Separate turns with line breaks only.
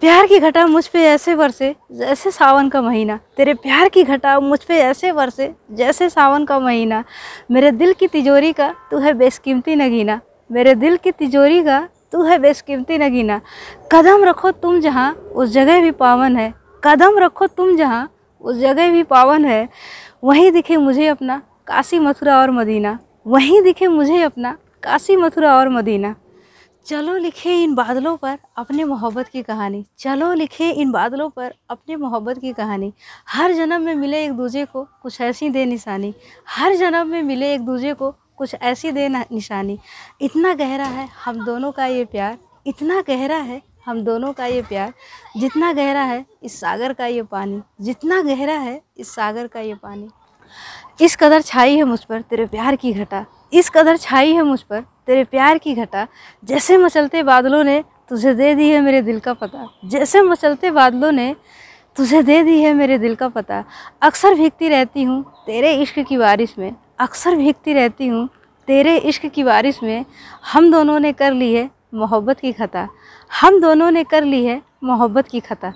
प्यार की घटा मुझ पे ऐसे बरसे, जैसे सावन का महीना। तेरे प्यार की घटा मुझ पे ऐसे बरसे, जैसे सावन का महीना। मेरे दिल की तिजोरी का तू है बेशकीमती नगीना। मेरे दिल की तिजोरी का तू है बेशकीमती नगीना। कदम रखो तुम जहाँ, उस जगह भी पावन है। कदम रखो तुम जहाँ, उस जगह भी पावन है। वहीं दिखे मुझे अपना काशी मथुरा और मदीना। वहीं दिखे मुझे अपना काशी मथुरा और मदीना। चलो लिखे इन बादलों पर अपने मोहब्बत की कहानी। चलो लिखे इन बादलों पर अपने मोहब्बत की कहानी। हर जन्म में मिले एक दूजे को कुछ ऐसी दे निशानी। हर जन्म में मिले एक दूजे को कुछ ऐसी दे निशानी। इतना गहरा है हम दोनों का ये प्यार। इतना गहरा है हम दोनों का ये प्यार। जितना गहरा है इस सागर का ये पानी। जितना गहरा है इस सागर का ये पानी। इस कदर छाई है मुझ पर तेरे प्यार की घटा। इस कदर छाई है मुझ पर तेरे प्यार की घटा। जैसे मचलते बादलों ने तुझे दे दी है मेरे दिल का पता। जैसे मचलते बादलों ने तुझे दे दी है मेरे दिल का पता। अक्सर भीगती रहती हूँ तेरे इश्क की बारिश में। अक्सर भीगती रहती हूँ तेरे इश्क की बारिश में। हम दोनों ने कर ली है मोहब्बत की खता। हम दोनों ने कर ली है मोहब्बत की खता।